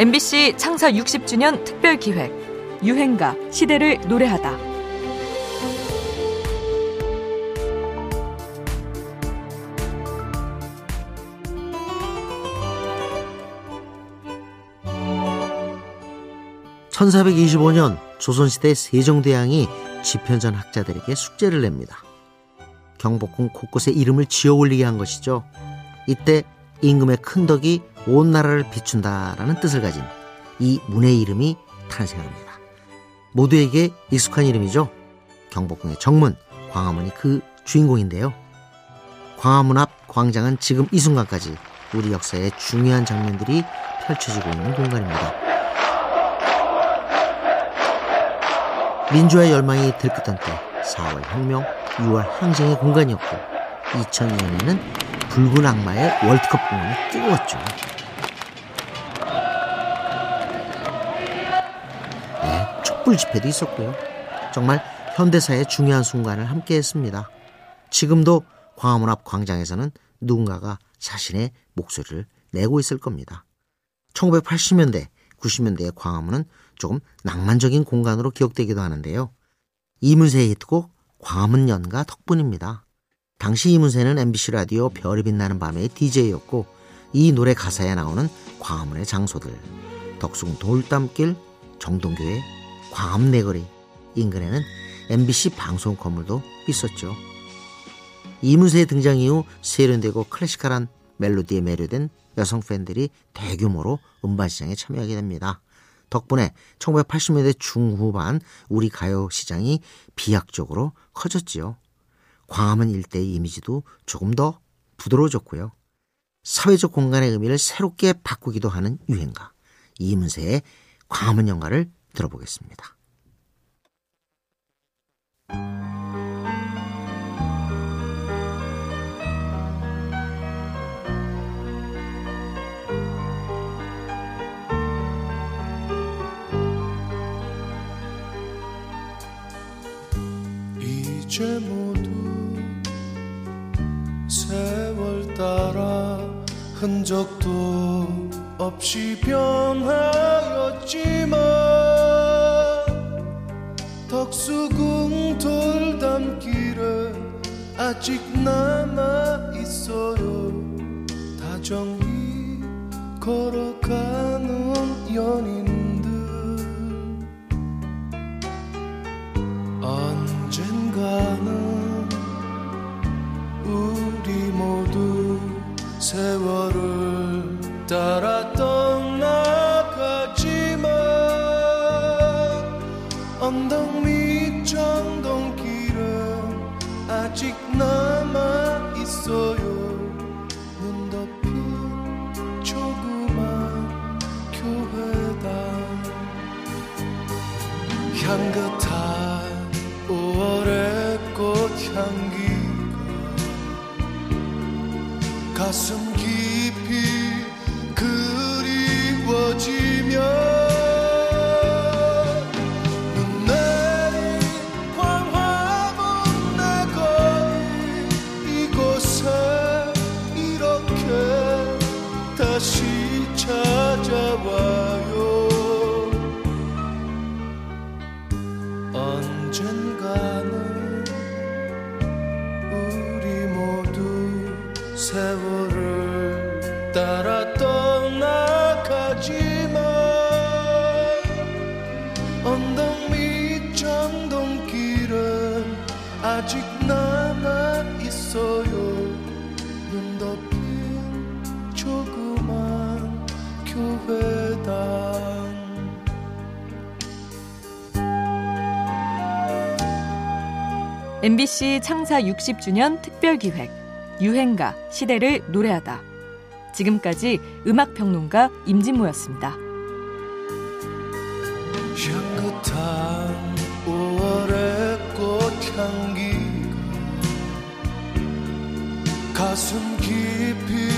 MBC 창사 60주년 특별 기획 유행가 시대를 노래하다. (1425년) 조선시대 세종대왕이 지편전 학자들에게 숙제를 냅니다. 경복궁 곳곳에 이름을 지어 올리게 한 것이죠. 이때 임금의 큰 덕이 온 나라를 비춘다라는 뜻을 가진 이 문의 이름이 탄생합니다. 모두에게 익숙한 이름이죠. 경복궁의 정문, 광화문이 그 주인공인데요. 광화문 앞 광장은 지금 이 순간까지 우리 역사의 중요한 장면들이 펼쳐지고 있는 공간입니다. 민주화의 열망이 들끓던 때 4월 혁명, 6월 항쟁의 공간이었고 2002년에는 붉은 악마의 월드컵 공원이 뜨거웠죠. 네, 촛불 집회도 있었고요. 정말 현대사의 중요한 순간을 함께 했습니다. 지금도 광화문 앞 광장에서는 누군가가 자신의 목소리를 내고 있을 겁니다. 1980년대, 90년대의 광화문은 조금 낭만적인 공간으로 기억되기도 하는데요. 이문세의 히트곡 광화문 연가 덕분입니다. 당시 이문세는 MBC 라디오 별이 빛나는 밤의 DJ였고 이 노래 가사에 나오는 광화문의 장소들 덕숭 돌담길, 정동교회, 광화문 내거리 인근에는 MBC 방송 건물도 있었죠. 이문세의 등장 이후 세련되고 클래시컬한 멜로디에 매료된 여성 팬들이 대규모로 음반 시장에 참여하게 됩니다. 덕분에 1980년대 중후반 우리 가요 시장이 비약적으로 커졌지요. 광화문 일대의 이미지도 조금 더 부드러워졌고요. 사회적 공간의 의미를 새롭게 바꾸기도 하는 유행가 이문세의 광화문 연가를 들어보겠습니다. 이제 모두 세월 따라 흔적도 없이 변하였지만 덕수궁 돌담길에 아직 남아 있어요. 다정히 걸어 향기가 가슴 깊이 그리워지며 다시 찾아와요. 언젠가는 세월을 따라 떠나가지만 언덕 밑 정동길은 아직 남아 있어요. 눈 덮인 조그만 교회당. MBC 창사 60주년 특별 기획 유행가 시대를 노래하다. 지금까지 음악 평론가 임진모였습니다. 향긋한 5월의 꽃향기가 가슴 깊이